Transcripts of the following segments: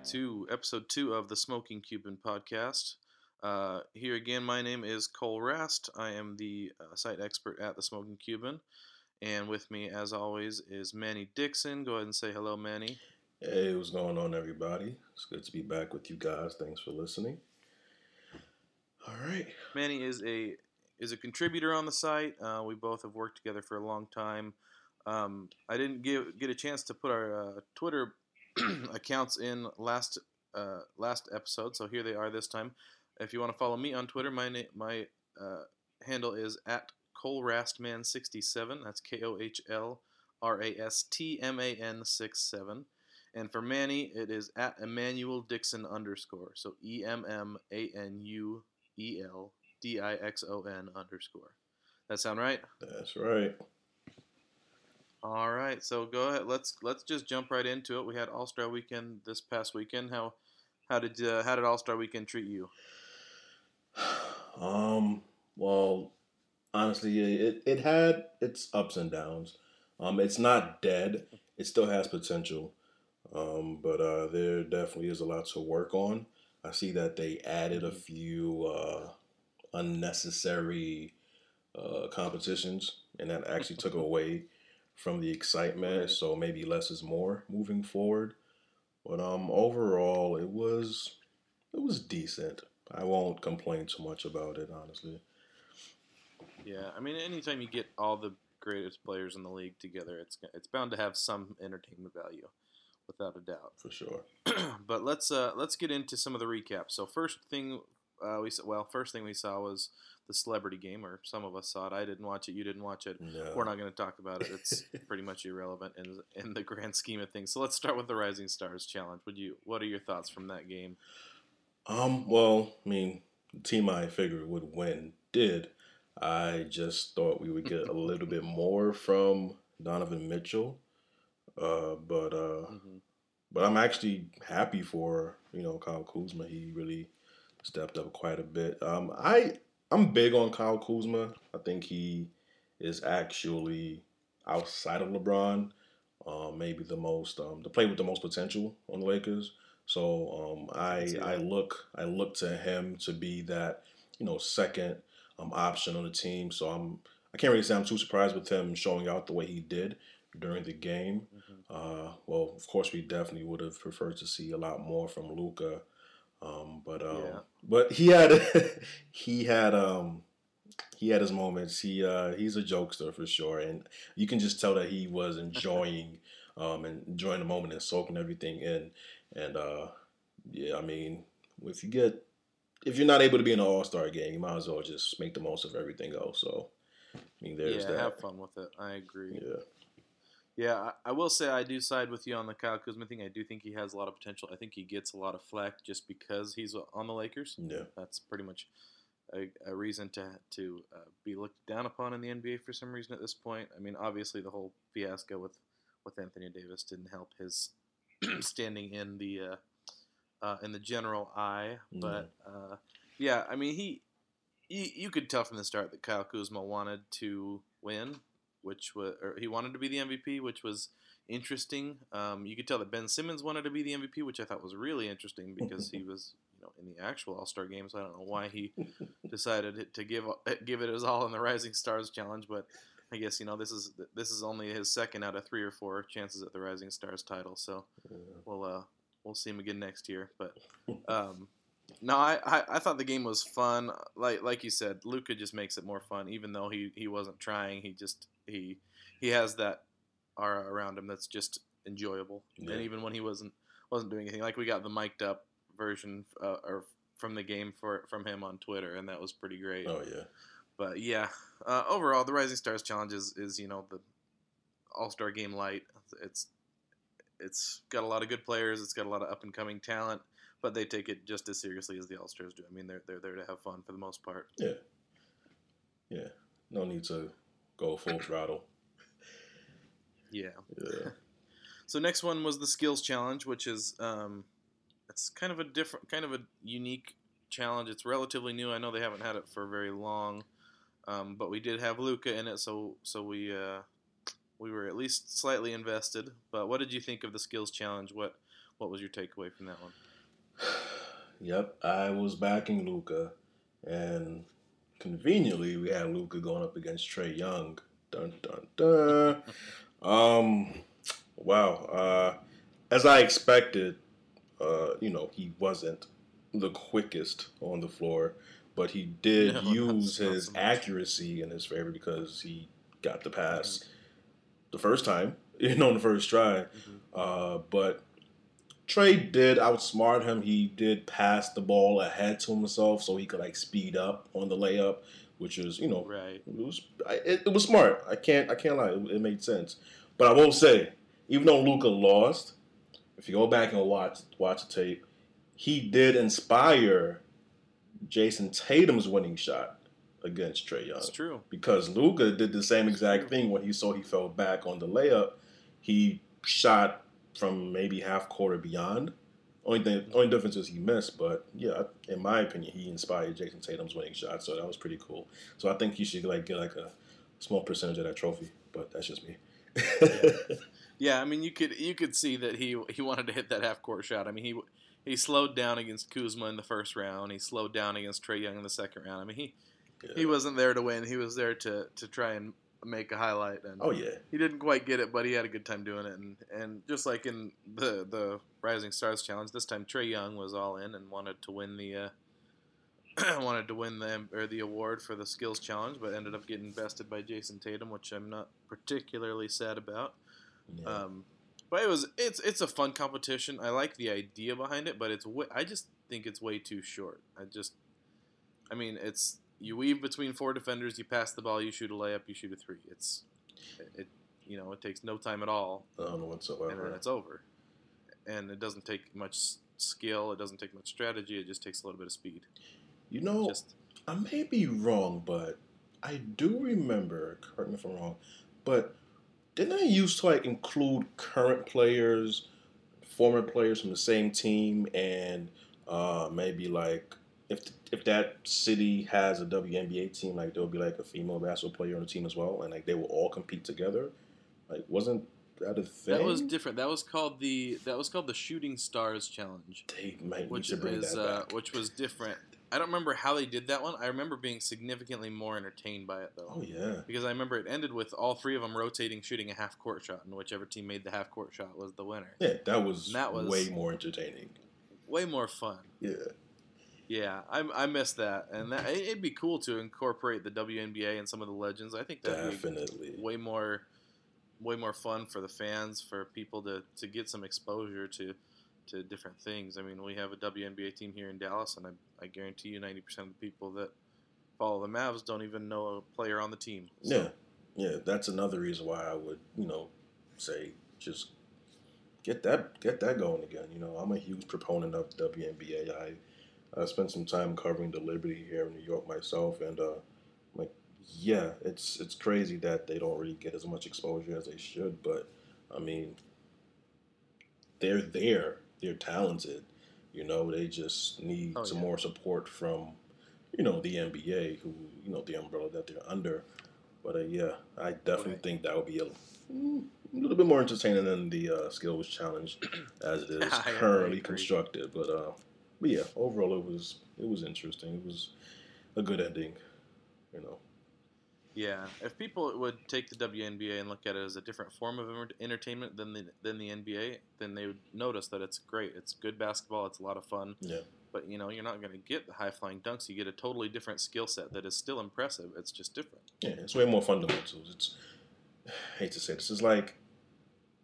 back to episode two of the Smoking Cuban podcast. Uh, here again, my name is Kohl Rast. I am the uh, site expert at the Smoking Cuban. And with me, as always, is Manny Dixon. Go ahead and say hello, Manny. Hey, what's going on, everybody? It's good to be back with you guys. Thanks for listening. All right. Manny is a is a contributor on the site. Uh, we both have worked together for a long time. Um, I didn't give, get a chance to put our uh, Twitter accounts in last uh, last episode, so here they are this time. If you want to follow me on Twitter, my na- my uh, handle is at KohlRastman67. That's K O H L R A S T M A N 6 7. And for Manny, it is at Emmanuel Dixon underscore. So E M M A N U E L D I X O N underscore. That sound right? That's right. All right. So go ahead. Let's let's just jump right into it. We had All Star Weekend this past weekend. How how did uh, how did All Star Weekend treat you? Um. Well, honestly, it it had its ups and downs. Um, it's not dead. It still has potential. Um, but uh, there definitely is a lot to work on. I see that they added a few uh, unnecessary uh, competitions, and that actually took away from the excitement. Right. So maybe less is more moving forward. But um, overall, it was it was decent. I won't complain too much about it, honestly. Yeah, I mean, anytime you get all the greatest players in the league together, it's it's bound to have some entertainment value, without a doubt. For sure. but let's uh, let's get into some of the recaps. So first thing uh, we saw, well, first thing we saw was the celebrity game, or some of us saw it. I didn't watch it. You didn't watch it. No. We're not going to talk about it. It's pretty much irrelevant in in the grand scheme of things. So let's start with the Rising Stars Challenge. Would you? What are your thoughts from that game? Um, well, I mean, the team I figured would win did. I just thought we would get a little bit more from Donovan Mitchell. Uh, but uh, hmm but I'm actually happy for you know Kyle Kuzma. He really stepped up quite a bit. Um, I I'm big on Kyle Kuzma. I think he is actually outside of LeBron, uh, maybe the most um, the player with the most potential on the Lakers. So um, I I look I look to him to be that you know second um, option on the team. So I'm I can't really say I'm too surprised with him showing out the way he did during the game. hmm Uh, well, of course, we definitely would have preferred to see a lot more from Luka, um, but um, Yeah. but he had he had um, he had his moments. He uh, he's a jokester for sure, and you can just tell that he was enjoying um, and enjoying the moment and soaking everything in. And uh, yeah, I mean, if you get if you're not able to be in an All Star game, you might as well just make the most of everything else. So, I mean, there's Yeah, that. have fun with it. I agree. Yeah. Yeah, I, I will say I do side with you on the Kyle Kuzma thing. I do think he has a lot of potential. I think he gets a lot of flack just because he's on the Lakers. Yeah. That's pretty much a, a reason to to uh, be looked down upon in the NBA for some reason at this point. I mean, obviously the whole fiasco with with Anthony Davis didn't help his standing in the uh, uh, in the general eye. But uh, yeah, I mean he. You, you could tell from the start that Kyle Kuzma wanted to win, which was or he wanted to be the MVP, which was interesting. Um, you could tell that Ben Simmons wanted to be the MVP, which I thought was really interesting because he was, you know, in the actual All Star game. So I don't know why he decided to give give it his all in the Rising Stars Challenge, but I guess you know this is this is only his second out of three or four chances at the Rising Stars title. So yeah. we'll uh, we'll see him again next year. But um, no, I, I, I thought the game was fun. Like like you said, Luka just makes it more fun. Even though he, he wasn't trying, he just he he has that aura around him that's just enjoyable. Yeah. And even when he wasn't wasn't doing anything, like we got the mic'd up version uh, or from the game for from him on Twitter, and that was pretty great. Oh yeah. But yeah, uh, overall, the Rising Stars Challenge is, is you know the All Star Game light. It's it's got a lot of good players. It's got a lot of up and coming talent, but they take it just as seriously as the All Stars do. I mean, they're they're there to have fun for the most part. Yeah. Yeah. No need to go full throttle. Yeah. Yeah. So next one was the Skills Challenge, which is um, it's kind of a different, kind of a unique challenge. It's relatively new. I know they haven't had it for very long, um, but we did have Luka in it, so so we uh, we were at least slightly invested. But what did you think of the Skills Challenge? What what was your takeaway from that one? Yep, I was backing Luka, and conveniently we had Luka going up against Trae Young. Dun dun dun. um, wow. Uh, as I expected, uh, you know, he wasn't the quickest on the floor, but he did use not so his accuracy in his favor because he got the pass the first time, you know, on the first try. Mhm. Uh, but Trae did outsmart him. He did pass the ball ahead to himself so he could like speed up on the layup, which was you know Right. it was it, it was smart. I can't I can't lie. It, it made sense. But I will say, even though Luka lost, if you go back and watch watch the tape, he did inspire Jayson Tatum's winning shot against Trae Young That's true. because Luka did the same exact thing when he saw he fell back on the layup. He shot from maybe half court or beyond. Only thing, only difference is he missed, but yeah, in my opinion, he inspired Jayson Tatum's winning shot, so that was pretty cool. So I think he should like get like a small percentage of that trophy, but that's just me. Yeah, I mean, you could you could see that he he wanted to hit that half court shot. I mean, he he slowed down against Kuzma in the first round. He slowed down against Trae Young in the second round. I mean, he he wasn't there to win. He was there to to try and make a highlight. And oh yeah, he didn't quite get it, but he had a good time doing it. And and just like in the the Rising Stars Challenge, this time Trae Young was all in and wanted to win the. Uh, wanted to win the or the award for the skills challenge, but ended up getting bested by Jayson Tatum, which I'm not particularly sad about. yeah. Um, but it was it's it's a fun competition. I like the idea behind it, but it's way, I just think it's way too short. I just, I mean, it's you weave between four defenders, you pass the ball, you shoot a layup, you shoot a three. It's it you know it takes no time at all, I don't and then it's over. And it doesn't take much skill. It doesn't take much strategy. It just takes a little bit of speed. You know, Just I may be wrong, but I do remember. Correct me if I'm wrong, but didn't I used to like include current players, former players from the same team, and uh, maybe like if if that city has a WNBA team, like there'll be like a female basketball player on the team as well, and like they will all compete together. Like, wasn't that a thing? that was different. That was called the that was called the Shooting Stars Challenge. they might need which to bring is that uh, back. which was different. I don't remember how they did that one. I remember being significantly more entertained by it though, oh yeah, because I remember it ended with all three of them rotating, shooting a half court shot, and whichever team made the half court shot was the winner. yeah, that was, That was- way more entertaining. Way more fun. Yeah. Yeah, I, I miss that, and that it- it'd be cool to incorporate the WNBA and some of the legends. I think that'd Definitely. be way more, way more fun for the fans, for people to, to get some exposure to, to different things. I mean, we have a WNBA team here in Dallas, and I, I guarantee you, ninety percent of the people that follow the Mavs don't even know a player on the team. So, Yeah, yeah, that's another reason why I would, you know, say just get that get that going again. You know, I'm a huge proponent of WNBA. I I spent some time covering the Liberty here in New York myself, and uh, like, yeah, it's it's crazy that they don't really get as much exposure as they should. But I mean, they're there. They're talented. You know, they just need Oh, some yeah. more support from, you know, the NBA, who you know the umbrella that they're under. But uh, yeah, I definitely Right. think that would be a, a little bit more entertaining than the uh, skills challenge as it is currently constructed. But uh, but yeah, overall it was it was interesting. It was a good ending. You know. yeah, if people would take the WNBA and look at it as a different form of entertainment than the than the NBA, then they would notice that it's great. It's good basketball. It's a lot of fun. Yeah. But you know, you're not going to get the high flying dunks. You get a totally different skill set that is still impressive. It's just different. Yeah, it's way more fundamentals. It's I hate to say this. It's like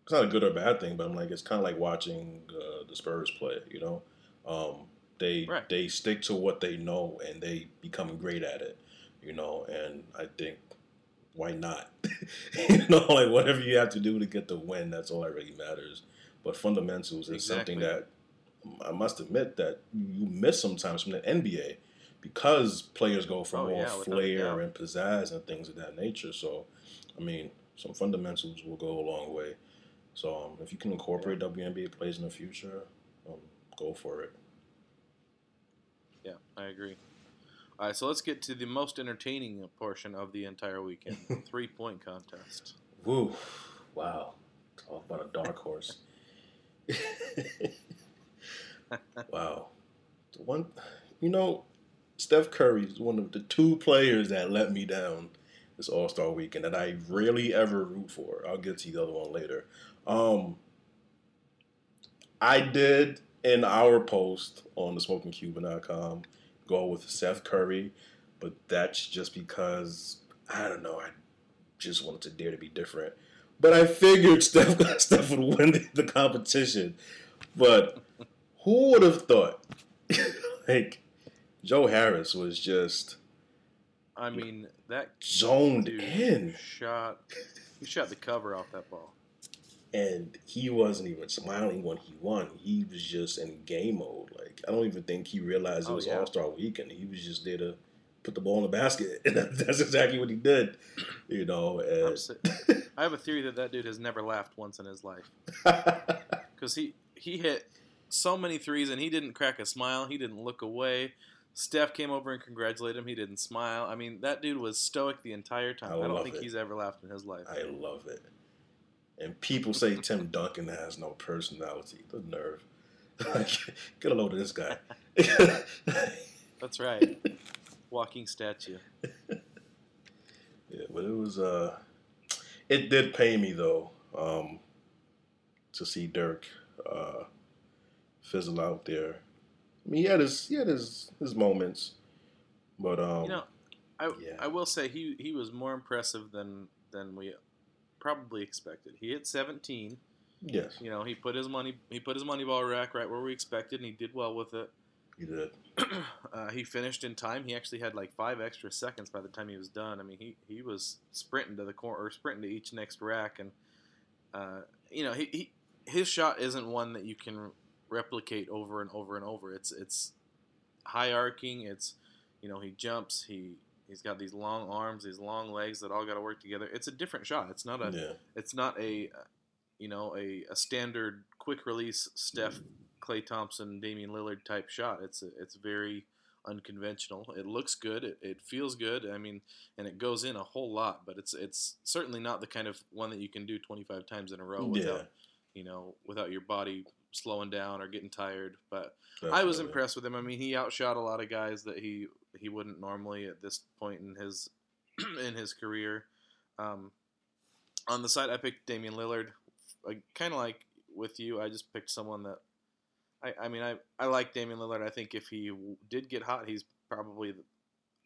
it's not a good or bad thing, but I'm like it's kind of like watching uh, the Spurs play. You know, um, they Right. they stick to what they know and they become great at it. You know, and I think why not? you know, like whatever you have to do to get the win, that's all that really matters. But fundamentals is something that I must admit that you miss sometimes from the NBA because players go for Oh, more yeah, without flair and pizzazz and things of that nature. So, I mean, some fundamentals will go a long way. So, um, if you can incorporate WNBA plays in the future, go for it. Yeah, I agree. All right, so let's get to the most entertaining portion of the entire weekend: three point contest. Woo! Wow! Talk about a dark horse. wow. The one, you know, Steph Curry is one of the two players that let me down this All Star weekend that I rarely ever root for. I'll get to the other one later. Um, I did in our post on the smokingcuban.com go with Seth Curry, but that's just because I don't know. I just wanted to dare to be different. But I figured Steph, Steph would win the, the competition. But who would have thought? like Joe Harris was just. I mean that zoned in. Shot. He shot the cover off that ball. And he wasn't even smiling when he won. He was just in game mode. Like I don't even think he realized it Oh, was yeah. All Star Weekend. He was just there to put the ball in the basket, and that's exactly what he did. You know, I'm and si- I have a theory that that dude has never laughed once in his life because he he hit so many threes and he didn't crack a smile. He didn't look away. Steph came over and congratulated him. He didn't smile. I mean, that dude was stoic the entire time. I I, don't think it. he's ever laughed in his life. I love it. And people say Tim Duncan has no personality. The nerve. Get a load of this guy. That's right. Walking statue. Yeah, but it was uh it did pay me though, um to see Dirk uh fizzle out there. I mean he had his he had his his moments. But um You know, I yeah. I will say he he was more impressive than than we probably expected. He hit 17. yes, You know, he put his money he put his money ball rack right where we expected, and he did well with it. he did. uh, he finished in time. He actually had like five extra seconds by the time he was done. I mean, he, he was sprinting to the corner or sprinting to each next rack, and uh, you know, he, he his shot isn't one that you can replicate over and over and over. It's it's high arcing. It's you know, he jumps. He he's got these long arms, these long legs that all got to work together. It's a different shot. It's not a Yeah. it's not a you know a, a standard quick release Steph Klay Thompson Damian Lillard type shot. It's a, it's very unconventional. It looks good. It, it feels good. I mean, and it goes in a whole lot. But it's it's certainly not the kind of one that you can do 25 times in a row without Yeah. you know without your body slowing down or getting tired. But I was impressed with him. I mean, he outshot a lot of guys that he he wouldn't normally at this point in his in his career. Um, on the side, I picked Damian Lillard. Kind of like with you, I just picked someone that I, I mean, I, I like Damian Lillard. I think if he w- did get hot, he's probably. The,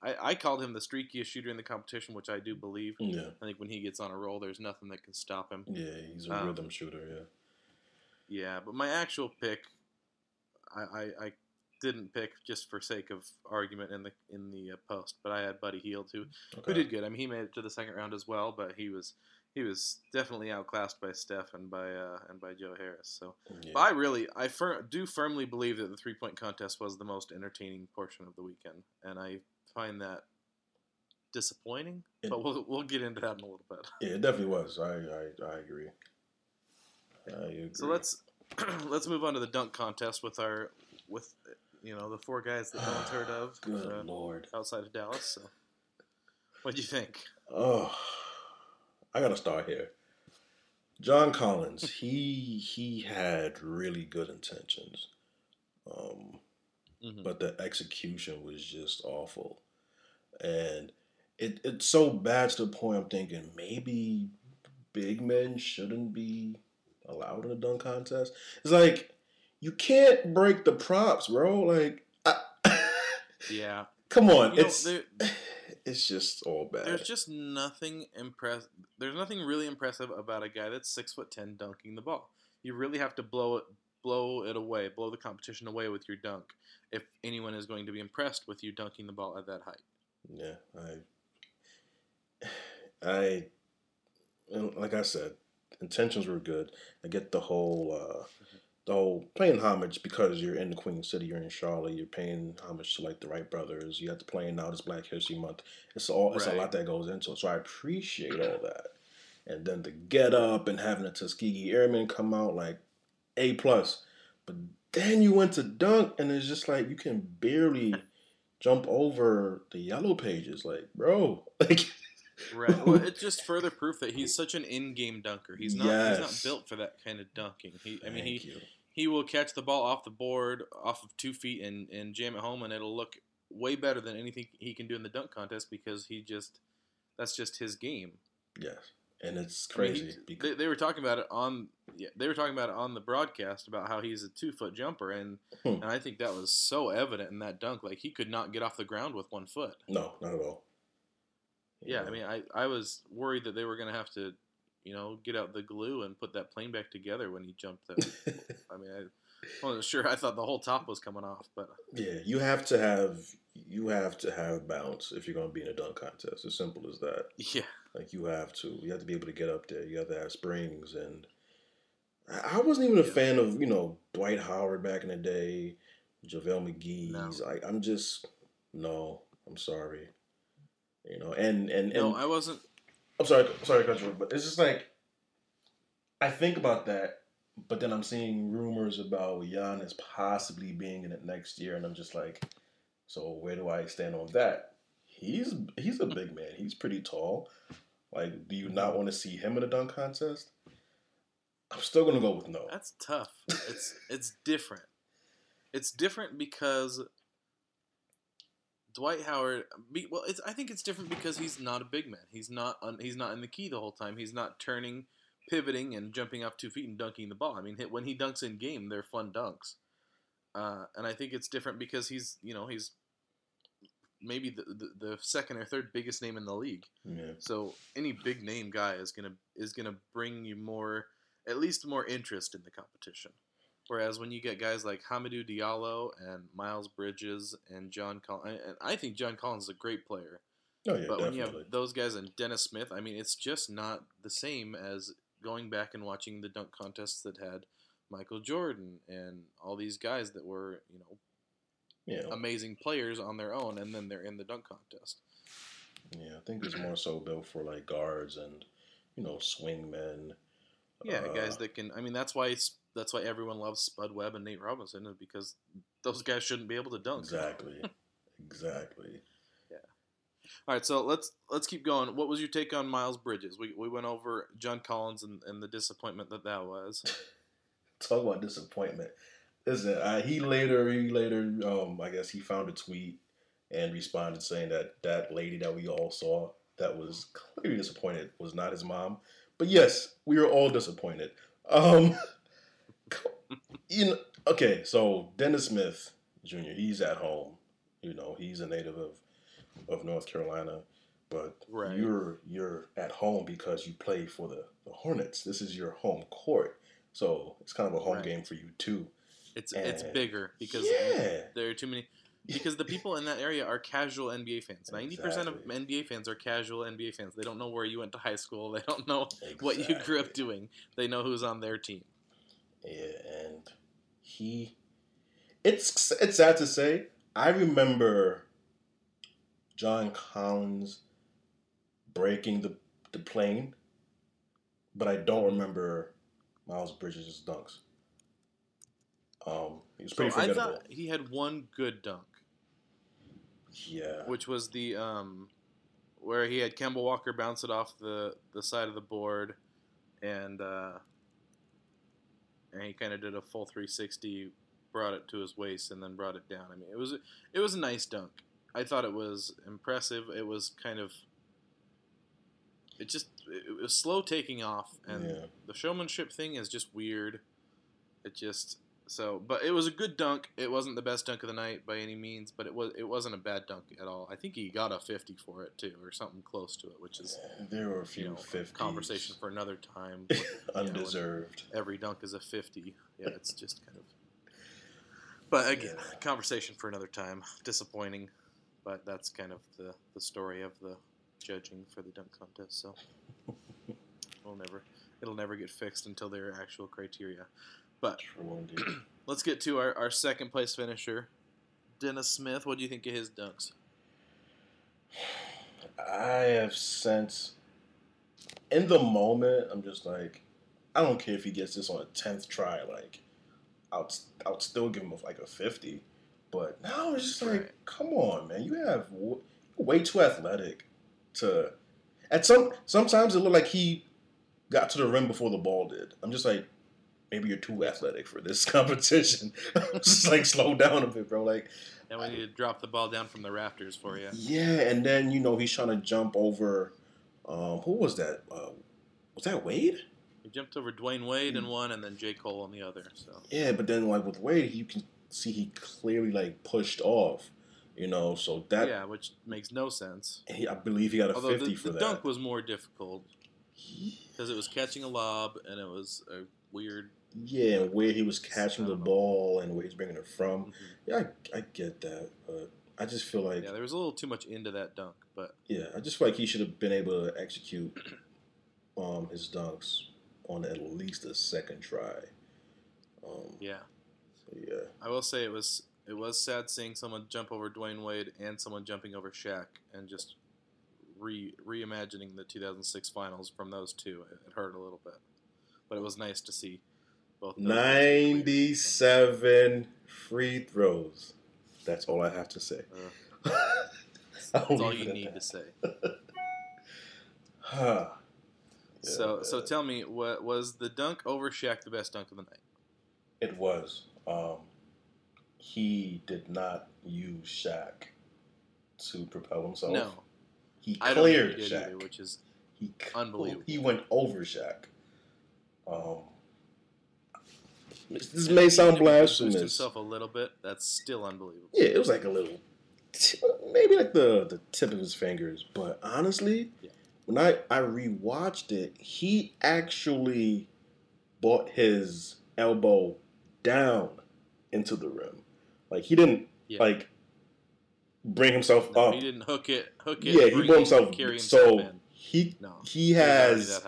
I, I called him the streakiest shooter in the competition, which I do believe. Yeah. I think when he gets on a roll, there's nothing that can stop him. Yeah, he's a Um, rhythm shooter, yeah. Yeah, but my actual pick, I, I, I didn't pick just for sake of argument in the in the uh, post, but I had Buddy Hield who who did good. I mean, he made it to the second round as well, but he was he was definitely outclassed by Steph and by uh, and by Joe Harris. So Yeah. I really I fir- do firmly believe that the three point contest was the most entertaining portion of the weekend, and I find that disappointing. It- but we'll we'll get into that in a little bit. Yeah, it definitely was. I I, I agree. I agree. So let's let's move on to the dunk contest with our with you know the four guys that no one's heard of Good uh, lord. outside of Dallas. So, what do you think? Oh, I gotta start here. John Collins, he he had really good intentions, um, Mhm. but the execution was just awful, and it it's so bad to the point I'm thinking maybe big men shouldn't be allowed in a dunk contest. It's like you can't break the props, bro. Like, I, Yeah, come on, you know, it's there, it's just all bad. there's just nothing impress. There's nothing really impressive about a guy that's six foot ten dunking the ball. You really have to blow it blow it away, blow the competition away with your dunk. If anyone is going to be impressed with you dunking the ball at that height. Yeah, I, I, like I said, intentions were good. I get the whole, uh, the whole paying homage because you're in the Queen City, you're in Charlotte, you're paying homage to like the Wright brothers. You have to play now this Black History Month. It's all, it's Right. a lot that goes into it. So I appreciate all that. And then to get up and having the Tuskegee Airmen come out like A plus, but then you went to dunk and it's just like you can barely jump over the yellow pages, like bro, like Right. Well, it's just further proof that he's such an in-game dunker. He's not. He's not built for that kind of dunking. He. I mean, Thank he. you. He will catch the ball off the board, off of two feet, and and jam it home, and it'll look way better than anything he can do in the dunk contest because he just that's just his game. Yes, and it's I mean, crazy. he- because, they, they were talking about it on yeah, they were talking about it on the broadcast about how he's a two foot jumper, and Hmm. and I think that was so evident in that dunk. Like he could not get off the ground with one foot. no, not at all. You Yeah, I mean, I, I was worried that they were going to have to, you know, get out the glue and put that plane back together when he jumped. That, I mean, I wasn't sure. I thought the whole top was coming off, but yeah, you have to have you have to have bounce if you're going to be in a dunk contest. As simple as that. yeah, Like you have to. You have to be able to get up there. You have to have springs. And I wasn't even a Yeah. fan of you know Dwight Howard back in the day, JaVale McGee's. No. I, I'm just no. I'm sorry. You know, and and and no, I wasn't. I'm sorry, sorry, you, but it's just like I think about that, but then I'm seeing rumors about Giannis possibly being in it next year, and I'm just like, so where do I stand on that? He's he's a big man. He's pretty tall. Like, do you not want to see him in a dunk contest? I'm still gonna go with no. That's tough. It's it's different. It's different because Dwight Howard. Well, it's I think it's different because he's not a big man. He's not un, he's not in the key the whole time. He's not turning, pivoting, and jumping off two feet and dunking the ball. I mean, when he dunks in game, they're fun dunks. Uh, and I think it's different because he's you know he's maybe the, the the second or third biggest name in the league. Yeah, So any big name guy is gonna is gonna bring you more, at least more interest in the competition. Whereas when you get guys like Hamidou Diallo and Miles Bridges and John Collins, and I think John Collins is a great player. oh yeah, but when you have those guys and Dennis Smith, I mean, it's just not the same as going back and watching the dunk contests that had Michael Jordan and all these guys that were you know yeah, amazing players on their own, and then they're in the dunk contest. yeah. I think it's more so built for like guards and you know swingmen. Yeah, Uh, guys that can. I mean, that's why it's, that's why everyone loves Spud Webb and Nate Robinson is because those guys shouldn't be able to dunk. Exactly, exactly. Yeah. All right, so let's let's keep going. What was your take on Miles Bridges? We, we went over John Collins and, and the disappointment that that was. Talk about disappointment. Listen, I, he later, he later, um, I guess he found a tweet and responded saying that that lady that we all saw that was clearly disappointed was not his mom. But yes, we were all disappointed. Um, you know, okay, so Dennis Smith Jr. He's at home. You know, he's a native of of North Carolina, but Right. you're you're at home because you play for the, the Hornets. This is your home court, so it's kind of a home Right. game for you too. It's it's bigger because Yeah. there are too many. Because the people in that area are casual NBA fans. Ninety percent of NBA fans are casual NBA fans. They don't know where you went to high school. They don't know what you grew up doing. They know who's on their team. Yeah, and he, it's it's sad to say. I remember John Collins breaking the the plane, but I don't remember Miles Bridges' dunks. Um, he was So pretty I forgettable. thought he had one good dunk. Yeah, which was the um, where he had Kemba Walker bounce it off the, the side of the board, and uh, and he kind of did a full 360, brought it to his waist, and then brought it down. I mean, it was it was a nice dunk. I thought it was impressive. It was kind of it just it was slow taking off, and yeah, the showmanship thing is just weird. It just so, but it was a good dunk. It wasn't the best dunk of the night by any means, but it was it wasn't a bad dunk at all. I think he got a fifty for it too, or something close to it, which is there were a you few know fifties. conversation for another time. undeserved. Every dunk is a fifty. Yeah, it's just kind of. But again, Yeah. conversation for another time. Disappointing, but that's kind of the the story of the judging for the dunk contest. So it'll never it'll never get fixed until there are actual criteria. But let's get to our, our second place finisher, Dennis Smith. What do you think of his dunks? I have since, in the moment, I'm just like, I don't care if he gets this on a tenth try. Like, I'll I'll still give him like a fifty. But now it's just like, Right. come on, man, you have w- way too athletic to. At some sometimes it looked like he got to the rim before the ball did. I'm just like, maybe you're too athletic for this competition. just like slow down a bit, bro. Like And we need to drop the ball down from the rafters for you. yeah, and then you know he's trying to jump over. Um, who was that? Uh, was that Wade? He jumped over Dwyane Wade in one, and then J Cole on the other. So Yeah, but then like with Wade, you can see he clearly like pushed off. You know, so that yeah, which makes no sense. he, I believe he got a Although fifty the, for the that. dunk was more difficult because it was catching a lob and it was a weird. Yeah, and where he was catching the ball and where he's bringing it from. Mhm. Yeah, I, I get that, but I just feel like Yeah, there was a little too much into that dunk, but Yeah, I just feel like he should have been able to execute um, his dunks on at least a second try. Um, yeah, so yeah, I will say it was it was sad seeing someone jump over Dwyane Wade and someone jumping over Shaq and just re reimagining the 2006 finals from those two. It, it hurt a little bit, but it was nice to see both. those guys get cleared. ninety-seven free throws. That's all I have to say. Uh, That's all you need that. to say. Yeah, so so tell me, what was the dunk over Shaq the best dunk of the night? it was. Um, he did not use Shaq to propel himself. No, he I cleared he did Shaq. either, which is He Unbelievable. He went over Shaq. Um, this may sound even if pushed blasphemous. himself a little bit. That's still unbelievable. Yeah, it was like a little, maybe like the the tip of his fingers. But honestly, Yeah. when I I rewatched it, he actually brought his elbow down into the rim. Like he didn't Yeah. like bring himself No, up. he didn't hook it. Hook it. yeah, he brought himself. himself so in. he No, he has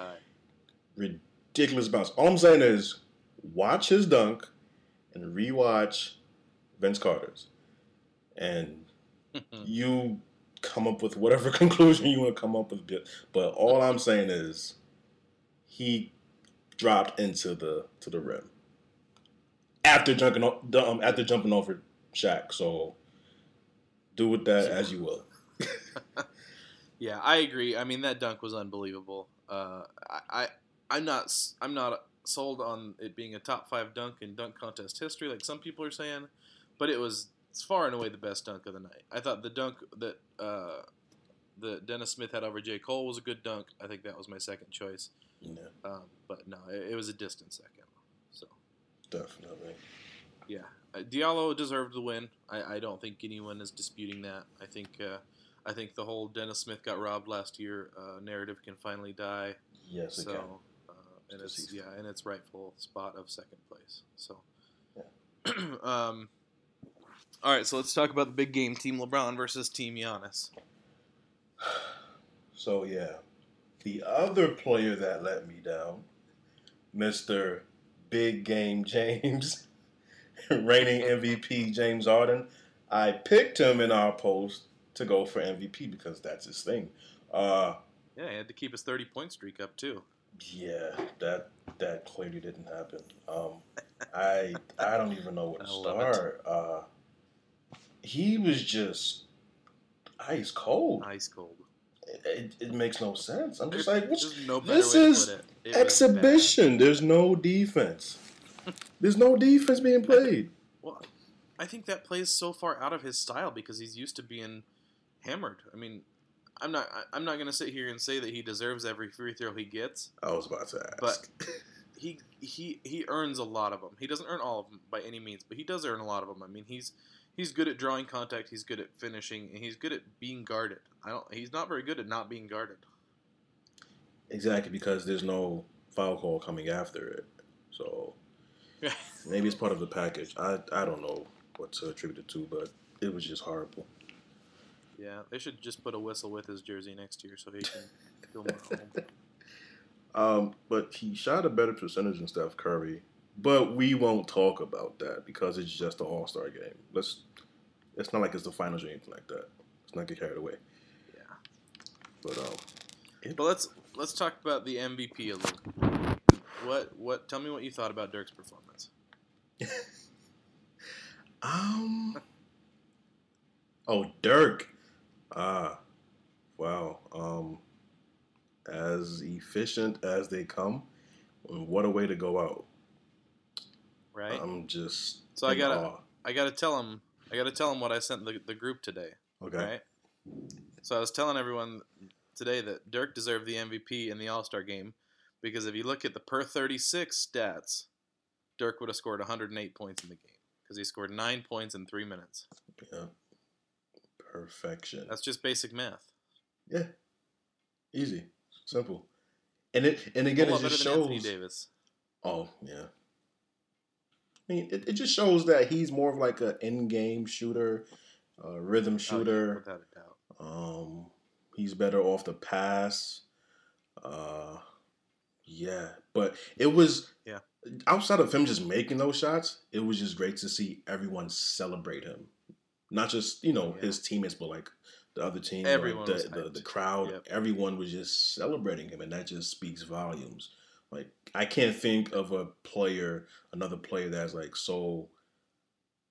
ridiculous bounce. All I'm saying is watch his dunk and rewatch Vince Carter's, and you come up with whatever conclusion you want to come up with. But- all I'm saying is he dropped into the to the rim after jumping um, after jumping over Shaq. So do with that as you will. Yeah, I agree. I mean, that dunk was unbelievable. Uh, I, I, I'm not, I'm not sold on it being a top five dunk in dunk contest history, like some people are saying, but it was far and away the best dunk of the night. I thought the dunk that uh, that Dennis Smith had over J Cole was a good dunk. I think that was my second choice, Yeah, um, but no, it, it was a distant second. So definitely. yeah, uh, Diallo deserved the win. I, I don't think anyone is disputing that. I think. Uh, I think the whole Dennis Smith got robbed last year uh, narrative can finally die. Yes, it so, can. And it's yeah, in its rightful spot of second place. So, Yeah. um, all right. So let's talk about the big game: Team LeBron versus Team Giannis. So yeah, the other player that let me down, Mister Big Game James, reigning MVP James Harden. I picked him in our post to go for MVP because that's his thing. Uh, Yeah, he had to keep his thirty-point streak up too. Yeah, that that clearly didn't happen. Um, I I don't even know where to I love it. start. Uh, he was just ice cold. Ice cold. It, it makes no sense. I'm just like, no this is. It exhibition. There's no defense. There's no defense being played. Well, I think that plays so far out of his style because he's used to being hammered. I mean, I'm not. I'm not going to sit here and say that he deserves every free throw he gets. I was about to ask. But- he he he earns a lot of them. He doesn't earn all of them by any means, but he does earn a lot of them. I mean, he's he's good at drawing contact. He's good at finishing, and he's good at being guarded. I don't. He's not very good at not being guarded. exactly because there's no foul call coming after it. So maybe it's part of the package. I I don't know what to attribute it to, but it was just horrible. Yeah, they should just put a whistle with his jersey next year so he can feel more home. Um, but he shot a better percentage than Steph Curry. But we won't talk about that because it's just an All Star game. Let's. It's not like it's the finals or anything like that. Let's not get carried away. Yeah, But um, but let's let's talk about the MVP a little. What what? Tell me what you thought about Dirk's performance. Um. Oh, Dirk. Ah, wow. Um, as efficient as they come, what a way to go out. right? I'm just So I gotta- awe. I gotta tell him. I gotta tell him what I sent the the group today. Okay. Right. So I was telling everyone today that Dirk deserved the MVP in the All Star game because if you look at the per 36 stats, Dirk would have scored 108 points in the game because he scored nine points in three minutes. Yeah. Perfection. That's just basic math. yeah. Easy. Simple. And it and again it just than Anthony shows Davis. Oh, yeah. I mean, it, it just shows that he's more of like an in-game shooter, uh, rhythm Oh, yeah, shooter. without a doubt. Um, he's better off the pass. Uh, yeah, but it was Yeah. outside of him just making those shots. It was just great to see everyone celebrate him, not just you know Yeah. his teammates, but like the other team, Everyone like the, the, the crowd. Yep. Everyone was just celebrating him, and that just speaks volumes. Like I can't think of a player, another player that's like so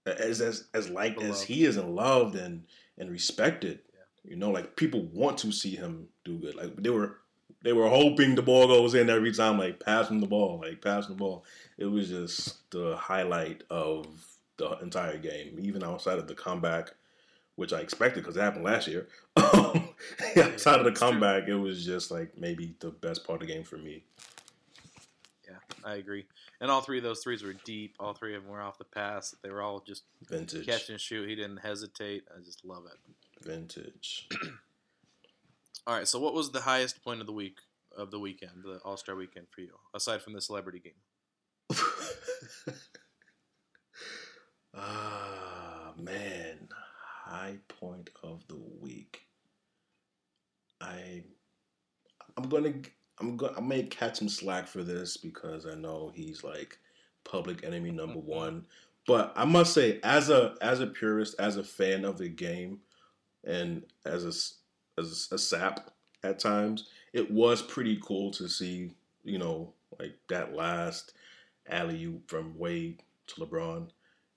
as as as liked as he is and loved and and respected. Yeah. You know, like people want to see him do good. Like they were they were hoping the ball goes in every time, like pass him the ball, like pass him the ball. It was just the highlight of the entire game, even outside of the comeback, which I expected because it happened last year. outside of the comeback, it was just like maybe the best part of the game for me. Yeah, I agree. And all three of those threes were deep. All three of them were off the pass. They were all just Vintage, catch and shoot. He didn't hesitate. I just love it. vintage. All right. So, what was the highest point of the week of the weekend, the All Star weekend for you, aside from the celebrity game? Ah man, high point of the week. I I'm gonna I'm gonna I may catch him slack for this because I know he's like public enemy number Mhm. one. But I must say, as a as a purist, as a fan of the game, and as a as a sap at times, it was pretty cool to see you know like that last alley oop from Wade to LeBron.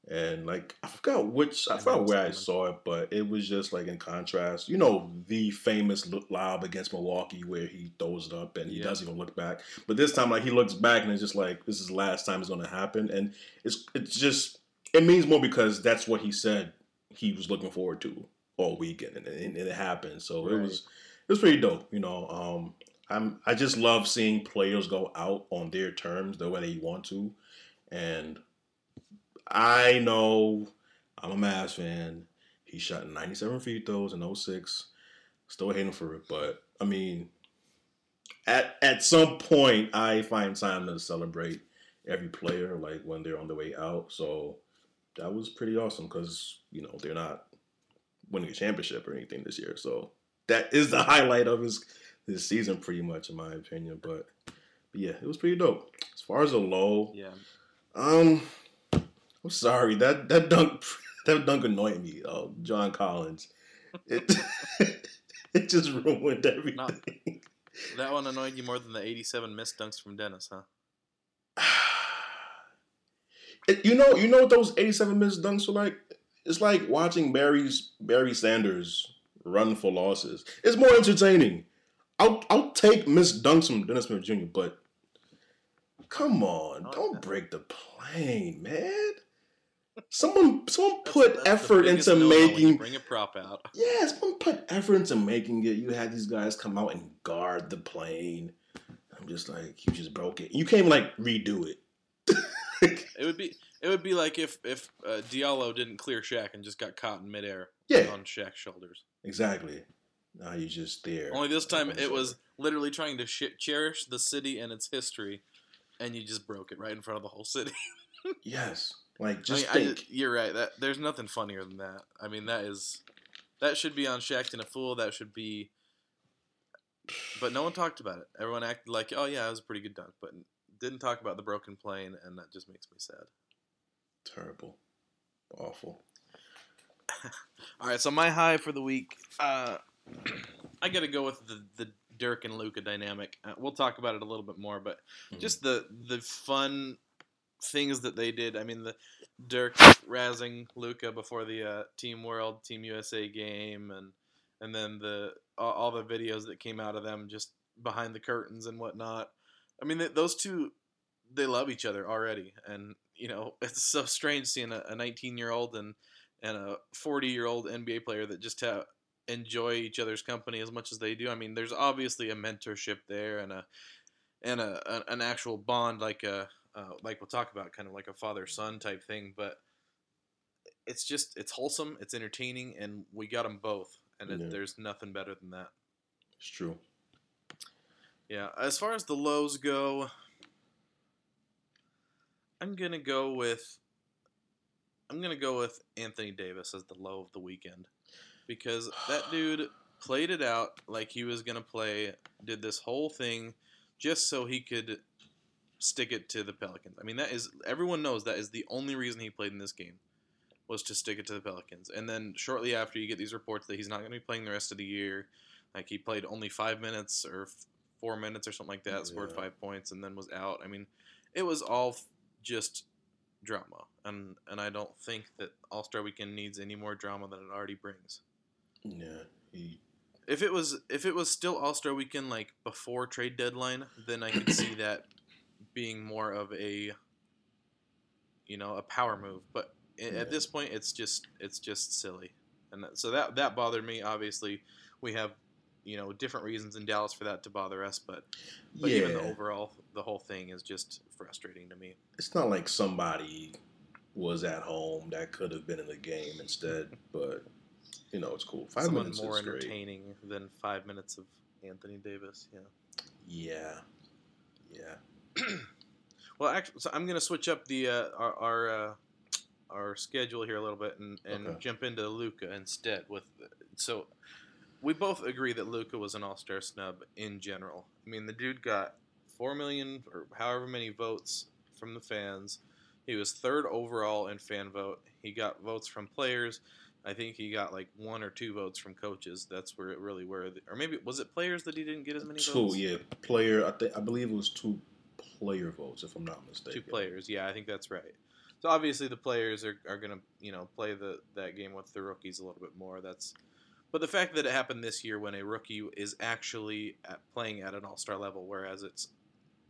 And like I forgot which I I forgot where I saw it, but it was just like in contrast. You know, the famous lob against Milwaukee where he throws it up and he Yeah. doesn't even look back. But this time, like he looks back and it's just like this is the last time it's going to happen, and it's it's just it means more because that's what he said he was looking forward to all weekend, and, and, and it happened. So it was it was pretty dope. You know, um, I'm I just love seeing players go out on their terms the way they want to, and I know I'm a Mavs fan. He shot 97 free throws in 06. Still hating for it, but I mean, at at some point, I find time to celebrate every player, like when they're on their way out. So that was pretty awesome because you know they're not winning a championship or anything this year. So that is the highlight of his his season, pretty much, in my opinion. But, but yeah, it was pretty dope. As far as a low, Yeah. um, I'm sorry that that dunk that dunk annoyed me. Oh, John Collins, it it just ruined everything. That one annoyed you more than the 87 missed dunks from Dennis, huh? It- you know, you know what those 87 missed dunks were like. It's like watching Barry's Barry Sanders run for losses. It's more entertaining. I'll I'll take missed dunks from Dennis Smith Jr., but come on, I don't break the plane, man. Someone someone That's- put that's effort into you making Bring a prop out. Yeah, someone put effort into making it. You had these guys come out and guard the plane. I'm just like, you just broke it. You can't like redo it. It would be it would be like if if uh, Diallo didn't clear Shaq and just got caught in midair yeah, on Shaq's shoulders. exactly. Now you're just there. Only this time it was literally trying to sh- cherish the city and its history, and you just broke it right in front of the whole city. Yes, like I just mean, think. ju- you're right. That there's nothing funnier than that. I mean, that is that should be on Shaqtin' a Fool. That should be. But no one talked about it. Everyone acted like, "Oh yeah, it was a pretty good dunk," but didn't talk about the broken plane, and that just makes me sad. Terrible, awful. All right, so my high for the week, uh, I got to go with the the Dirk and Luka dynamic. Uh, we'll talk about it a little bit more, but Mhm. just the the fun things that they did. I mean, the Dirk razzing Luka before the uh, Team World, Team USA game, and and then the all, all the videos that came out of them just behind the curtains and whatnot. I mean, th- those two they love each other already, and you know it's so strange seeing a 19 year old and and a 40 year old NBA player that just have, enjoy each other's company as much as they do. I mean, there's obviously a mentorship there and a and a, a an actual bond like a uh, like we'll talk about, kind of like a father son type thing, but it's just it's wholesome, it's entertaining, and we got them both, and it, there's nothing better than that. It's true. Yeah, as far as the lows go, I'm gonna go with I'm gonna go with Anthony Davis as the low of the weekend because that dude played it out like he was gonna play, did this whole thing just so he could stick it to the Pelicans. I mean, that is everyone knows that is the only reason he played in this game was to stick it to the Pelicans. And then shortly after, you get these reports that he's not going to be playing the rest of the year. Like he played only five minutes or f- four minutes or something like that, scored Yeah. five points, and then was out. I mean, it was all f- just drama, and and I don't think that All Star Weekend needs any more drama than it already brings. Yeah, he. If it was if it was still All Star Weekend like before trade deadline, then I could see that being more of a you know a power move. But Yeah. at this point, it's just it's just silly, and that, so that that bothered me. Obviously, we have you know different reasons in Dallas for that to bother us, but but yeah, even the overall the whole thing is just frustrating to me. it's not like somebody was at home that could have been in the game instead, but you know it's cool. Five Someone minutes more is great. entertaining than five minutes of Anthony Davis. Yeah. Yeah, yeah. Well, actually, so I'm going to switch up the uh, our our, uh, our schedule here a little bit and, and Okay. jump into Luka instead. With so we both agree that Luka was an All Star snub in general. I mean, the dude got four million or however many votes from the fans. He was third overall in fan vote. He got votes from players. I think he got like one or two votes from coaches. That's where it really were. Or maybe was it players that he didn't get as many Two, votes? yeah. Player, I think I believe it was two player votes, if I'm not mistaken. Two players, yeah, I think that's right. So obviously the players are, are gonna you know play the that game with the rookies a little bit more. That's but the fact that it happened this year when a rookie is actually at, playing at an all star level, whereas it's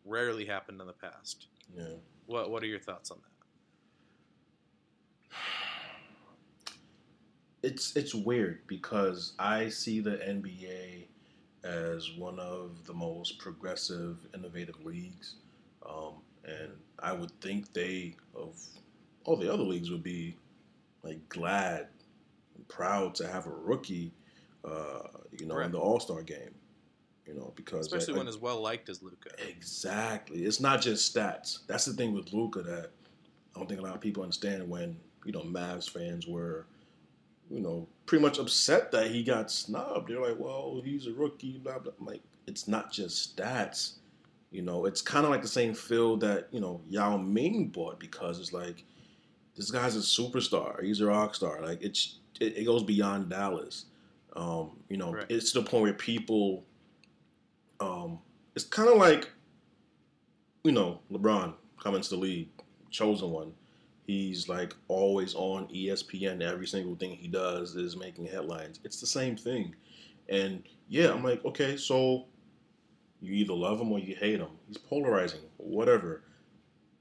rarely happened in the past. Yeah. What what are your thoughts on that? It's it's weird because I see the NBA as one of the most progressive, innovative leagues, um, and I would think they of all the other leagues would be like glad and proud to have a rookie, uh, you know, Right. in the All Star game. You know, because Especially I- when as well liked as Luka. Exactly. It's not just stats. That's the thing with Luka that I don't think a lot of people understand when, you know, Mavs fans were, you know, pretty much upset that he got snubbed. They're like, well, he's a rookie, blah, blah. I'm like, it's not just stats. You know, it's kind of like the same feel that, you know, Yao Ming bought because it's like, this guy's a superstar. He's a rock star. Like, it's, it, it goes beyond Dallas. Um, you know, Right. it's to the point where people, um, it's kind of like you know, LeBron coming to the league, chosen one. He's like always on ESPN. Every single thing he does is making headlines. It's the same thing. And yeah, I'm like, okay, so you either love him or you hate him. He's polarizing, whatever.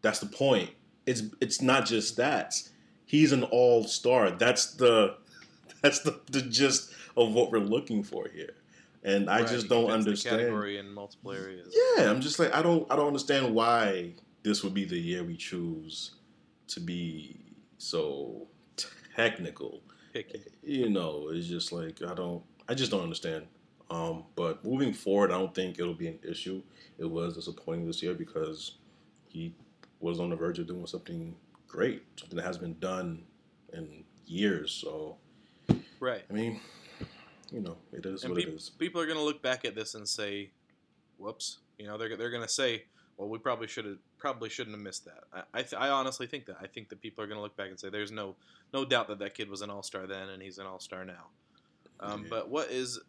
That's the point. It's it's not just stats. He's an all star. That's the that's the, the gist of what we're looking for here. And I just don't understand. category in multiple areas. Yeah, I'm just like I don't I don't understand why this would be the year we choose to be so technical. Picky. You know, it's just like I don't I just don't understand. Um, but moving forward, I don't think it'll be an issue. It was disappointing this year because he was on the verge of doing something great, something that has been done in years. So Right. I mean, you know, it is and what peop- it is. people are going to look back at this and say, "Whoops!" You know, they're they're going to say, "Well, we probably should have probably shouldn't have missed that." I I, th- I honestly think that. I think that people are going to look back and say, "There's no no doubt that that kid was an all star then, and he's an all star now." Um, Yeah. But what is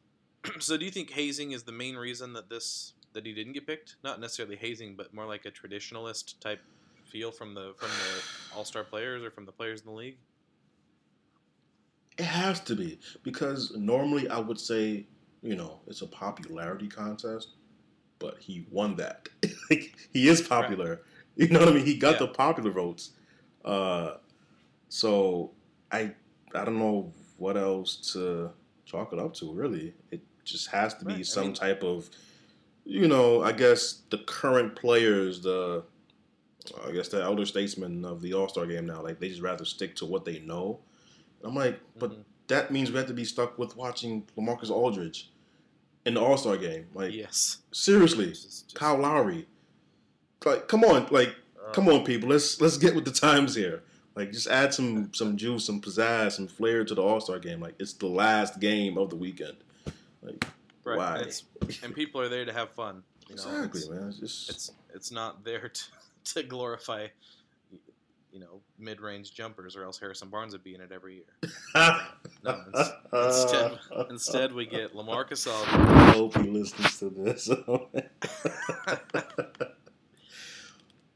so? Do you think hazing is the main reason that this that he didn't get picked? Not necessarily hazing, but more like a traditionalist type feel from the from the all star players or from the players in the league. It has to be because normally I would say, you know, it's a popularity contest, but he won that. Like, he is popular, You know what I mean? He got Yeah. the popular votes. Uh, so I I don't know what else to chalk it up to. Really, it just has to be Right, I some mean- type of, you know, I guess the current players, the I guess the elder statesmen of the All Star game now, like they just rather stick to what they know. I'm like, but Mhm. that means we have to be stuck with watching LaMarcus Aldridge in the All Star game. Like yes. seriously, Just- just- Kyle Lowry. Like, come on, like, uh, come on, people. Let's let's get with the times here. Like, just add some some juice, some pizzazz, some flair to the All Star game. Like, it's the last game of the weekend. Like, Right. why? And, it's, and people are there to have fun. You know, exactly, it's, man. It's just it's it's not there to, to glorify, you know, mid-range jumpers, or else Harrison Barnes would be in it every year. No, ins- instead, instead we get LaMarcus Aldridge. I hope he listens to this.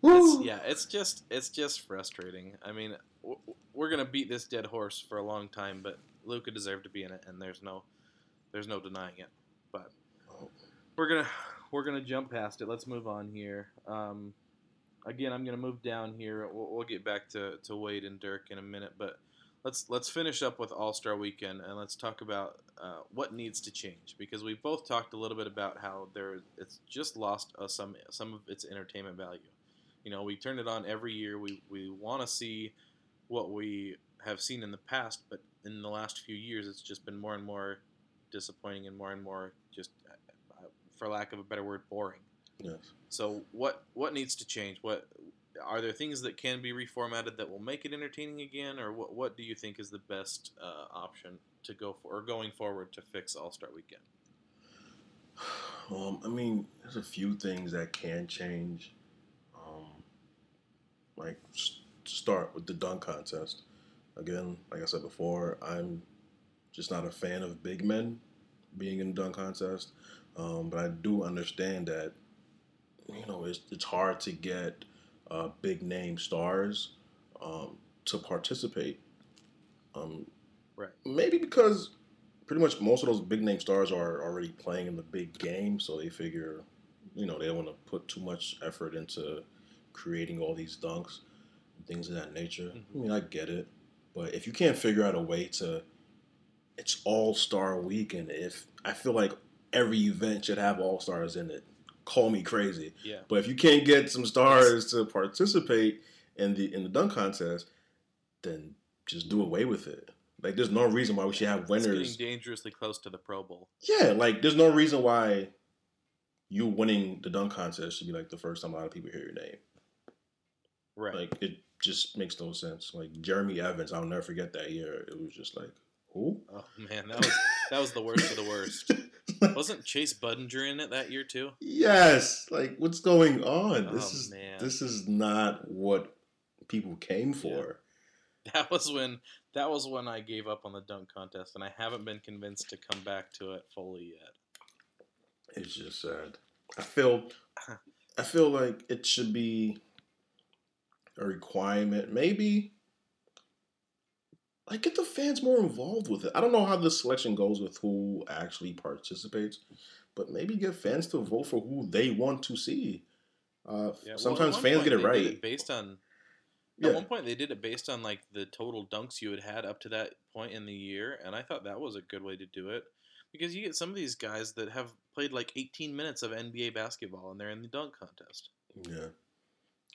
It's, yeah, it's just it's just frustrating. I mean, w- we're gonna beat this dead horse for a long time, but Luka deserved to be in it, and there's no there's no denying it. But we're gonna we're gonna jump past it. Let's move on here. Um, again, I'm gonna move down here. We'll, we'll get back to, to Wade and Dirk in a minute, but let's let's finish up with All Star Weekend and let's talk about uh, what needs to change because we both talked a little bit about how there it's just lost uh, some some of its entertainment value. You know, we turn it on every year. We we want to see what we have seen in the past, but in the last few years, it's just been more and more disappointing and more and more just, uh, for lack of a better word, boring. Yes. So what what needs to change? What are there things that can be reformatted that will make it entertaining again, or what what do you think is the best uh, option to go for or going forward to fix All Star Weekend? Um, I mean, there's a few things that can change. Um, like start with the dunk contest. Again, like I said before, I'm just not a fan of big men being in the dunk contest. Um, but I do understand that you know it's it's hard to get uh, big name stars um, to participate. Um, Right. Maybe because pretty much most of those big name stars are already playing in the big game, so they figure, you know, they don't want to put too much effort into creating all these dunks and things of that nature. Mhm. I mean, I get it, but if you can't figure out a way to, it's All Star Weekend. If I feel like every event should have All Stars in it, call me crazy. Yeah, But if you can't get some stars to participate in the in the dunk contest, then just do away with it. Like, there's no reason why we should have winners. getting dangerously close to the Pro Bowl. Yeah, like there's no reason why you winning the dunk contest should be like the first time a lot of people hear your name. Right. Like it just makes no sense. Like Jeremy Evans, I'll never forget that year. It was just like, who? oh man, that was that was the worst of the worst. Wasn't Chase Budinger in it that year too? yes. Like what's going on? This Oh, is man. this is not what people came for. That was when that was when I gave up on the dunk contest, and I haven't been convinced to come back to it fully yet. It's just sad. I feel I feel like it should be a requirement. Maybe like get the fans more involved with it. I don't know how the selection goes with who actually participates, but maybe get fans to vote for who they want to see. Uh, Yeah, well, sometimes fans get it right. based on Yeah. at one point they did it based on like the total dunks you had had up to that point in the year, and I thought that was a good way to do it because you get some of these guys that have played like 18 minutes of NBA basketball and they're in the dunk contest. Yeah,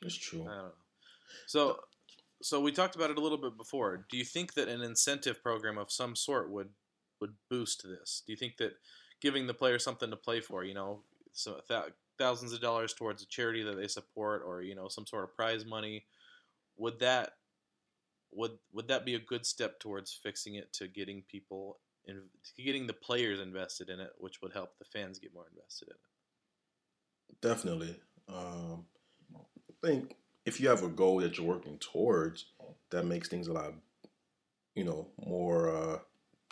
it's true. I don't know. So, so we talked about it a little bit before. Do you think that an incentive program of some sort would would boost this? Do you think that giving the player something to play for, you know, so th- thousands of dollars towards a charity that they support, or you know, some sort of prize money, would that would would that be a good step towards fixing it to getting people in, getting the players invested in it, which would help the fans get more invested in it? Definitely. Um, I think if you have a goal that you're working towards, that makes things a lot, you know, more. Uh,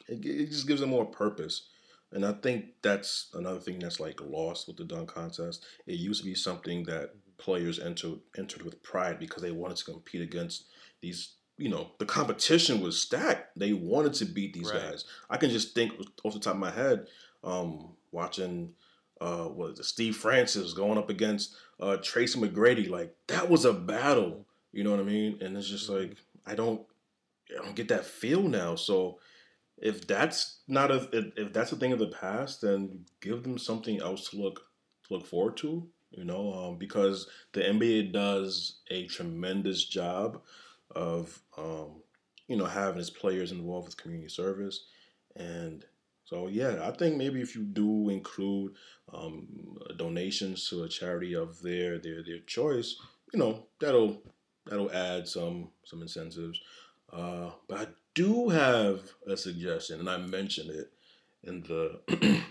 it, it just gives them more purpose. And I think that's another thing that's like lost with the dunk contest. It used to be something that players entered entered with pride because they wanted to compete against these. You know, the competition was stacked. They wanted to beat these Right. guys. I can just think off the top of my head, um, watching uh, it, Steve Francis going up against uh, Tracy McGrady. Like that was a battle. You know what I mean? And it's just Mhm. like I don't, I don't get that feel now. So if that's not a, if, if that's a thing of the past, then give them something else to look to look forward to. You know, um, because the NBA does a tremendous job of, um, you know, having its players involved with community service, and so yeah, I think maybe if you do include um, donations to a charity of their their their choice, you know, that'll that'll add some some incentives. Uh, but I do have a suggestion, and I mentioned it in the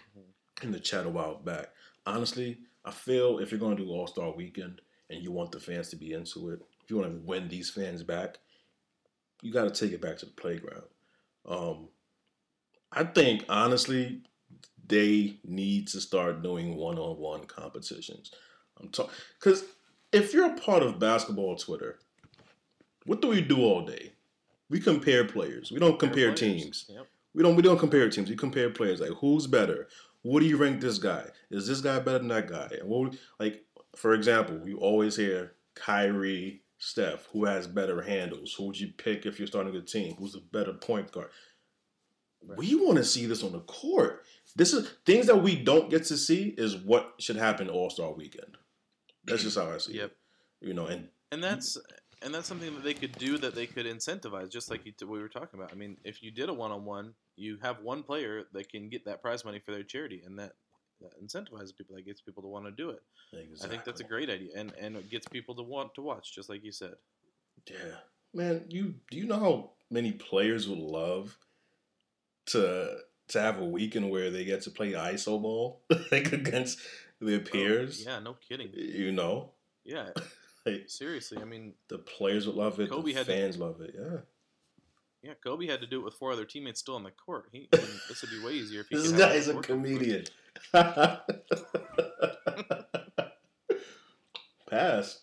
in the chat a while back. Honestly, I feel if you're going to do All Star Weekend and you want the fans to be into it, if you want to win these fans back, you got to take it back to the playground. Um, I think honestly, they need to start doing one-on-one competitions. I'm talking because if you're a part of basketball Twitter, what do we do all day? We compare players. We don't compare Players. teams. Yep. We don't we don't compare teams. We compare players. Like who's better? What do you rank this guy? Is this guy better than that guy? And what like for example, you always hear Kyrie, Steph, who has better handles? Who would you pick if you're starting a team? Who's a better point guard? Right. We want to see this on the court. This is things that we don't get to see is what should happen All Star Weekend. That's just how I see Yep. it. You know, and And that's and that's something that they could do that they could incentivize, just like you, we were talking about. I mean, if you did a one-on-one, you have one player that can get that prize money for their charity, and that, that incentivizes people. That gets people to want to do it. I think that's a great idea, and and it gets people to want to watch, just like you said. Yeah, man. You do you know how many players would love to to have a weekend where they get to play iso ball like mm-hmm. against their oh, peers? Oh, yeah, no kidding. You know, Yeah, like, seriously. I mean, the players would love it. Kobe the had to- fans love it. Yeah. yeah, Kobe had to do it with four other teammates still on the court. He, I mean, this would be way easier if he. This guy's a comedian. Pass.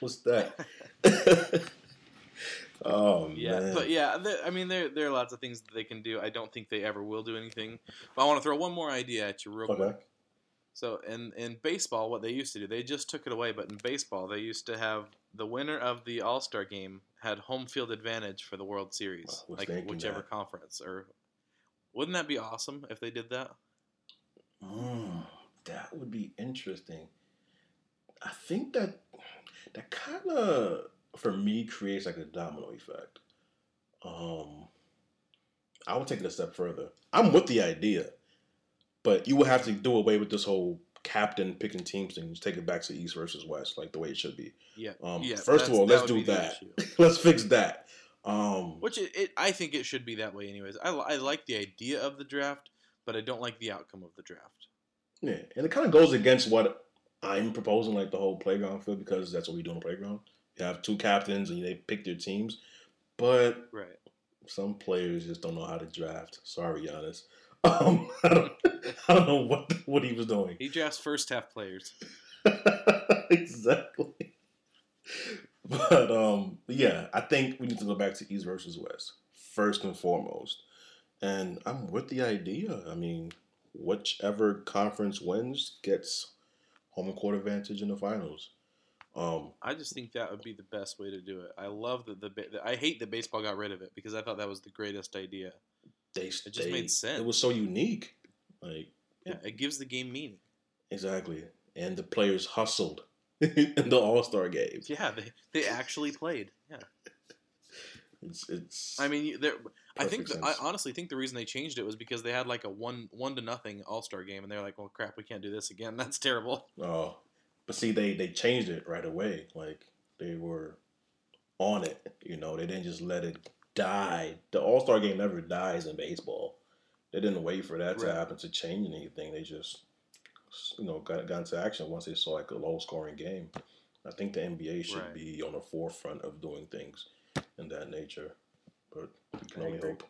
What's that? Oh Yeah, man. but yeah, I mean, there there are lots of things that they can do. I don't think they ever will do anything. But I want to throw one more idea at you real Okay. quick. So in in baseball, what they used to do, they just took it away. But in baseball, they used to have the winner of the All Star game had home field advantage for the World Series, I was like whichever that. conference. Or wouldn't that be awesome if they did that? Mm, that would be interesting. I think that that kind of for me creates like a domino effect. Um, I would take it a step further. I'm with the idea, but you would have to do away with this whole captain picking teams thing. Just take it back to East versus West, like the way it should be. Yeah. Um, yeah. first of all, let's do that. Let's fix that. Um, Which it, it, I think it should be that way, anyways. I, I like the idea of the draft, but I don't like the outcome of the draft. Yeah, and it kind of goes against what I'm proposing, like the whole playground field, because that's what we do on the playground. You have two captains and they pick their teams, but Right. some players just don't know how to draft. Sorry, Giannis. Um, I don't, I don't know what what he was doing. He drafts first half players. exactly. But um, yeah, I think we need to go back to East versus West first and foremost. And I'm with the idea. I mean, whichever conference wins gets home and court advantage in the finals. Um, I just think that would be the best way to do it. I love that the ba- I hate that baseball got rid of it because I thought that was the greatest idea. they it just they- made sense. It was so unique. Like Yeah, it gives the game meaning. exactly, and the players hustled in the All Star game. Yeah, they they actually played. Yeah, It's it's. I mean, there. I think the, I honestly think the reason they changed it was because they had like a one one to nothing All Star game, and they're like, "Well, crap, we can't do this again. That's terrible." Oh, but see, they they changed it right away. Like they were on it. You know, they didn't just let it die. The All Star game never dies in baseball. They didn't wait for that to happen to change anything. They just you know got got into action once they saw like a low scoring game. I think the NBA should Right. be on the forefront of doing things in that nature. But we can I only agree. hope.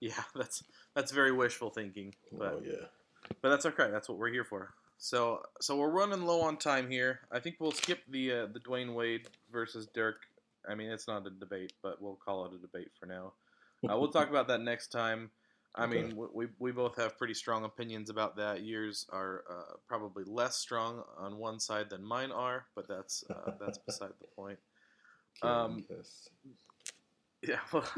Yeah, that's that's very wishful thinking, but Oh yeah. but that's okay. That's what we're here for. So so we're running low on time here. I think we'll skip the uh, the Dwyane Wade versus Dirk. I mean, it's not a debate, but we'll call it a debate for now. Uh, we'll talk about that next time. I Okay. mean, we, we both have pretty strong opinions about that. Yours are uh, probably less strong on one side than mine are, but that's uh, that's beside the point. Um, Yeah, well,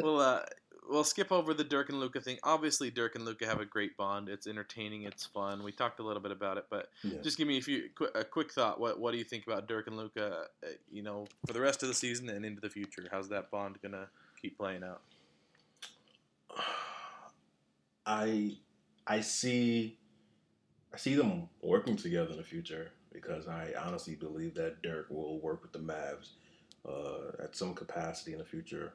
we'll uh, we'll skip over the Dirk and Luka thing. Obviously, Dirk and Luka have a great bond. It's entertaining. It's fun. We talked a little bit about it, but Yeah. just give me a few a quick thought. What what do you think about Dirk and Luka? Uh, you know, for the rest of the season and into the future, how's that bond gonna keep playing out? I I see I see them working together in the future because I honestly believe that Dirk will work with the Mavs uh, at some capacity in the future.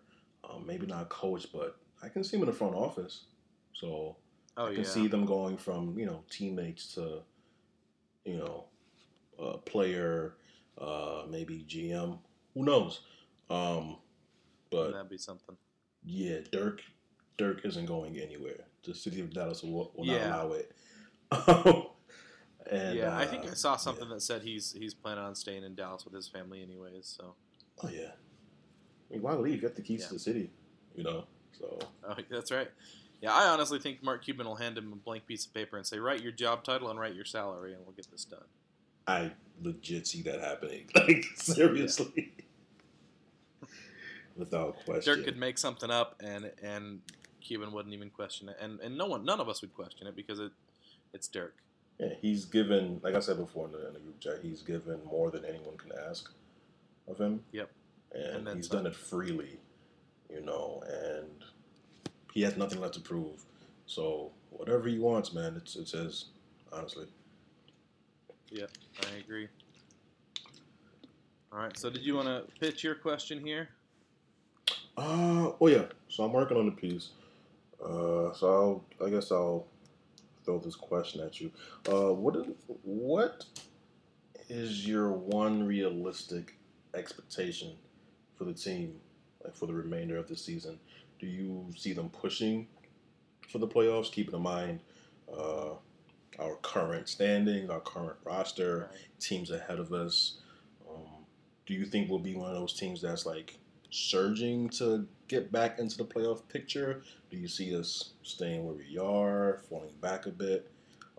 Um, maybe not coach, but I can see him in the front office. So Oh I can yeah, see them going from you know teammates to you know uh, player, uh, maybe GM. Who knows? Um, but that'd be something. yeah, Dirk Dirk isn't going anywhere. The city of Dallas will, will Yeah. not allow it. and yeah, I think uh, I saw something yeah. that said he's he's planning on staying in Dallas with his family anyways. So Oh yeah. Mean, why leave? You got the keys Yeah. to the city, you know. So oh, that's right. Yeah, I honestly think Mark Cuban will hand him a blank piece of paper and say, "Write your job title and write your salary, and we'll get this done." I legit see that happening. Like seriously, without question. Dirk could make something up, and and Cuban wouldn't even question it, and and no one, none of us would question it because it it's Dirk. Yeah, he's given, like I said before in the, in the group chat, he's given more than anyone can ask of him. Yep. And, And he's done it freely, you know, and he has nothing left to prove. So whatever he wants, man, it's it's his, honestly. Yeah, I agree. All right, so did you want to pitch your question here? Uh oh yeah. So I'm working on the piece. Uh, so I'll, I guess I'll throw this question at you. Uh, what is what is your one realistic expectation for the team, like for the remainder of the season? Do you see them pushing for the playoffs? Keeping in mind uh, our current standings, our current roster, teams ahead of us. Um, do you think we'll be one of those teams that's like surging to get back into the playoff picture? Do you see us staying where we are, falling back a bit?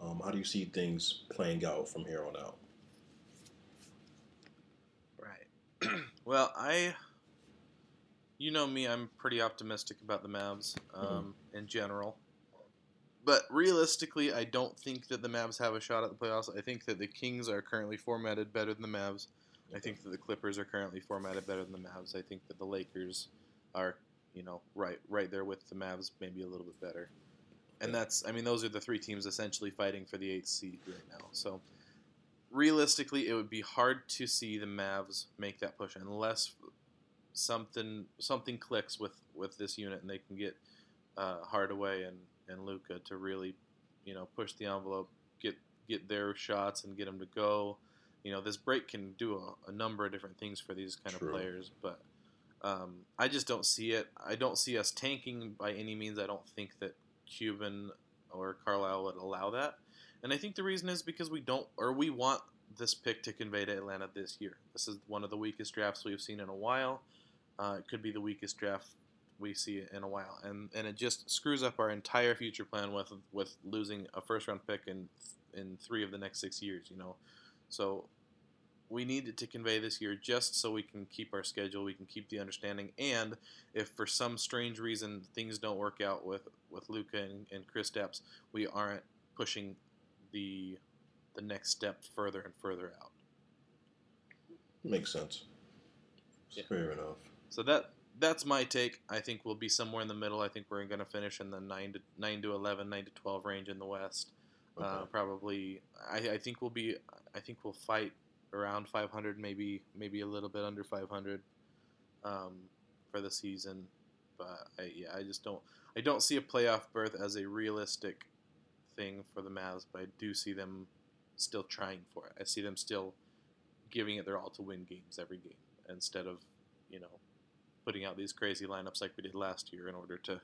Um, how do you see things playing out from here on out? Right. well, I, you know me, I'm pretty optimistic about the Mavs um, in general. But realistically, I don't think that the Mavs have a shot at the playoffs. I think that the Kings are currently formatted better than the Mavs. I think that the Clippers are currently formatted better than the Mavs. I think that the Lakers are, you know, right right there with the Mavs, maybe a little bit better. And that's, I mean, those are the three teams essentially fighting for the eighth seed right now. So realistically, it would be hard to see the Mavs make that push unless something something clicks with with this unit and they can get uh, Hardaway and and Luka to really, you know, push the envelope, get get their shots and get them to go. You know, this break can do a, a number of different things for these kind True. of players, but um, I just don't see it. I don't see us tanking by any means. I don't think that Cuban or Carlisle would allow that. And I think the reason is because we don't, or we want this pick to convey to Atlanta this year. This is one of the weakest drafts we've seen in a while. Uh, it could be the weakest draft we see in a while, and and it just screws up our entire future plan with with losing a first round pick in in three of the next six years. You know, so we need to convey this year just so we can keep our schedule, we can keep the understanding, and if for some strange reason things don't work out with with Luka and, and Kristaps, we aren't pushing the the next step further and further out. Makes sense. Yeah. Fair enough. So that that's my take. I think we'll be somewhere in the middle. I think we're going to finish in the nine to nine to 11, 9 to twelve range in the West. Uh, probably, I, I think we'll be. I think we'll fight around 500, maybe maybe a little bit under 500 um, for the season. But I, yeah, I just don't. I don't see a playoff berth as a realistic thing for the Mavs. But I do see them still trying for it. I see them still giving it their all to win games every game instead of you know putting out these crazy lineups like we did last year in order to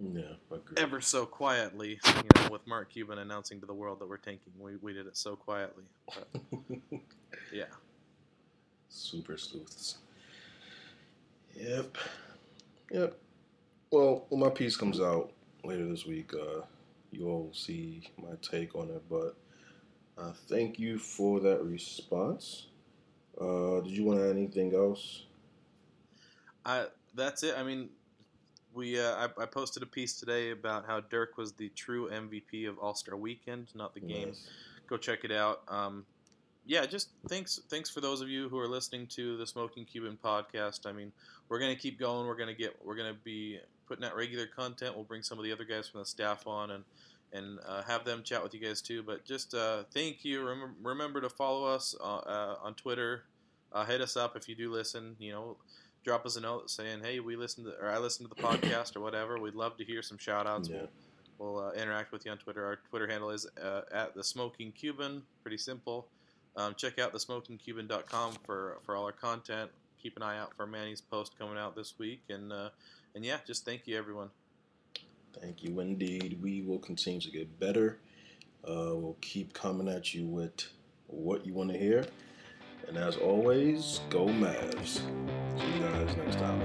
Yeah, ever so quietly, you know, with Mark Cuban announcing to the world that we're tanking. We, we did it so quietly. Yeah. Super sleuths. Yep. Yep. Well, when my piece comes out, later this week, uh, you'll see my take on it. But uh, thank you for that response. Uh, did you want to add anything else? I that's it. I mean, we uh, I, I posted a piece today about how Dirk was the true MVP of All Star Weekend, not the game. Nice. Go check it out. Um, yeah, just thanks thanks for those of you who are listening to the Smoking Cuban podcast. I mean, we're gonna keep going. We're gonna get we're gonna be putting out regular content. We'll bring some of the other guys from the staff on and and uh, have them chat with you guys too. But just uh, thank you. Remember, remember to follow us uh, uh, on Twitter. Uh, hit us up if you do listen. You know, drop us a note saying, "Hey, we listened to, or I listened to the podcast or whatever." We'd love to hear some shout outs. Yeah. We'll, we'll uh, interact with you on Twitter. Our Twitter handle is uh, at the Smoking Cuban. Pretty simple. Um, check out the thesmokingcuban.com for for all our content. Keep an eye out for Manny's post coming out this week, and uh, and yeah, just thank you everyone. Thank you indeed. We will continue to get better. Uh, we'll keep coming at you with what you want to hear. And as always, go Mavs. See you guys next time.